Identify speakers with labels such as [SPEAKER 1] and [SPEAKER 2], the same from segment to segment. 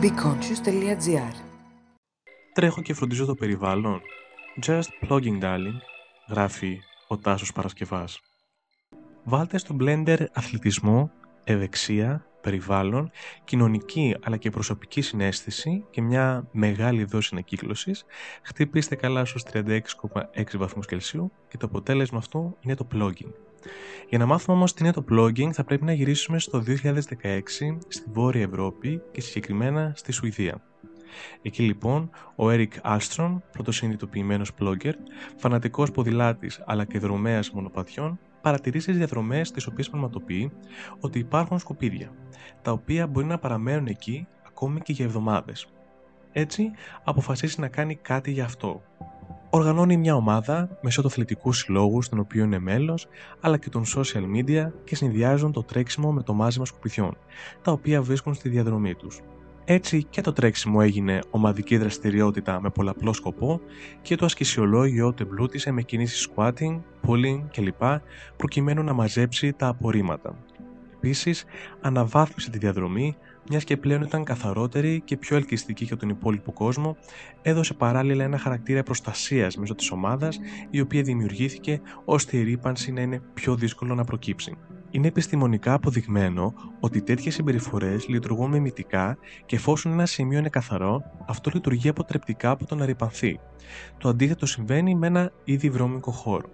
[SPEAKER 1] BeConscious.gr
[SPEAKER 2] Τρέχω και φροντίζω το περιβάλλον. Just plugging darling, γράφει ο Τάσος Παρασκευάς. Βάλτε στο Blender αθλητισμό, ευεξία, περιβάλλον, κοινωνική αλλά και προσωπική συνέστηση και μια μεγάλη δόση ανακύκλωσης, χτυπήστε καλά στους 36,6 βαθμούς Κελσίου και το αποτέλεσμα αυτό είναι το plugging. Για να μάθουμε όμως τι είναι το plugging θα πρέπει να γυρίσουμε στο 2016 στη Βόρεια Ευρώπη και συγκεκριμένα στη Σουηδία. Εκεί λοιπόν ο Eric Alstrom, πρώτος συνειδητοποιημένος blogger, φανατικός ποδηλάτης αλλά και δρομέας μονοπατιών, παρατηρεί στις διαδρομές τις οποίες πραγματοποιεί ότι υπάρχουν σκουπίδια, τα οποία μπορεί να παραμένουν εκεί ακόμη και για εβδομάδες. Έτσι, αποφασίσει να κάνει κάτι γι' αυτό. Οργανώνει μια ομάδα μέσω του αθλητικού συλλόγου, στον οποίο είναι μέλος, αλλά και των social media και συνδυάζουν το τρέξιμο με το μάζιμα σκουπιδιών, τα οποία βρίσκουν στη διαδρομή τους. Έτσι και το τρέξιμο έγινε ομαδική δραστηριότητα με πολλαπλό σκοπό και το ασκησιολόγιο το εμπλούτησε με κινήσεις squatting, pulling κλπ. προκειμένου να μαζέψει τα απορρίμματα. Επίσης, αναβάθμισε τη διαδρομή, μιας και πλέον ήταν καθαρότερη και πιο ελκυστική για τον υπόλοιπο κόσμο, έδωσε παράλληλα ένα χαρακτήρα προστασίας μέσω της ομάδας, η οποία δημιουργήθηκε ώστε η ρήπανση να είναι πιο δύσκολο να προκύψει. Είναι επιστημονικά αποδειγμένο ότι τέτοιες συμπεριφορές λειτουργούν μιμητικά και εφόσον ένα σημείο είναι καθαρό, αυτό λειτουργεί αποτρεπτικά από το να ρηπανθεί. Το αντίθετο συμβαίνει με ένα ήδη βρώμικο χώρο.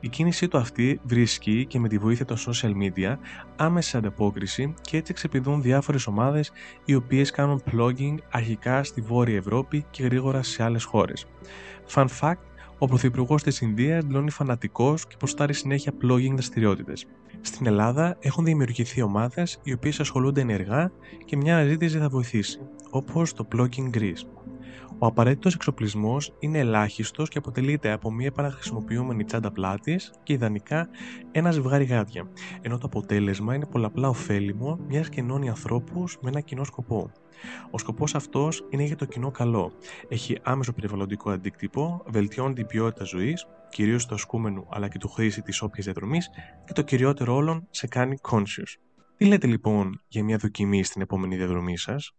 [SPEAKER 2] Η κίνησή του αυτή βρίσκει και με τη βοήθεια των social media άμεση ανταπόκριση και έτσι εξεπηδούν διάφορες ομάδες οι οποίες κάνουν plugging αρχικά στη Βόρεια Ευρώπη και γρήγορα σε άλλες χώρες. Fun fact, ο Πρωθυπουργός της Ινδίας δηλώνει φανατικός και προστάρει συνέχεια plugging δραστηριότητες. Στην Ελλάδα έχουν δημιουργηθεί ομάδες οι οποίες ασχολούνται ενεργά και μια ζήτηση θα βοηθήσει, όπως το Plugging Greece. Ο απαραίτητος εξοπλισμός είναι ελάχιστος και αποτελείται από μία επαναχρησιμοποιούμενη τσάντα πλάτης και ιδανικά ένα ζευγάρι γάτια, ενώ το αποτέλεσμα είναι πολλαπλά ωφέλιμο μιας και ενώνει ανθρώπους με ένα κοινό σκοπό. Ο σκοπός αυτός είναι για το κοινό καλό. Έχει άμεσο περιβαλλοντικό αντίκτυπο, βελτιώνει την ποιότητα ζωής, κυρίως του ασκούμενου αλλά και του χρήση της όποιας διαδρομής και το κυριότερο όλων σε κάνει conscious. Τι λέτε λοιπόν για μια δοκιμή στην επόμενη διαδρομή σας,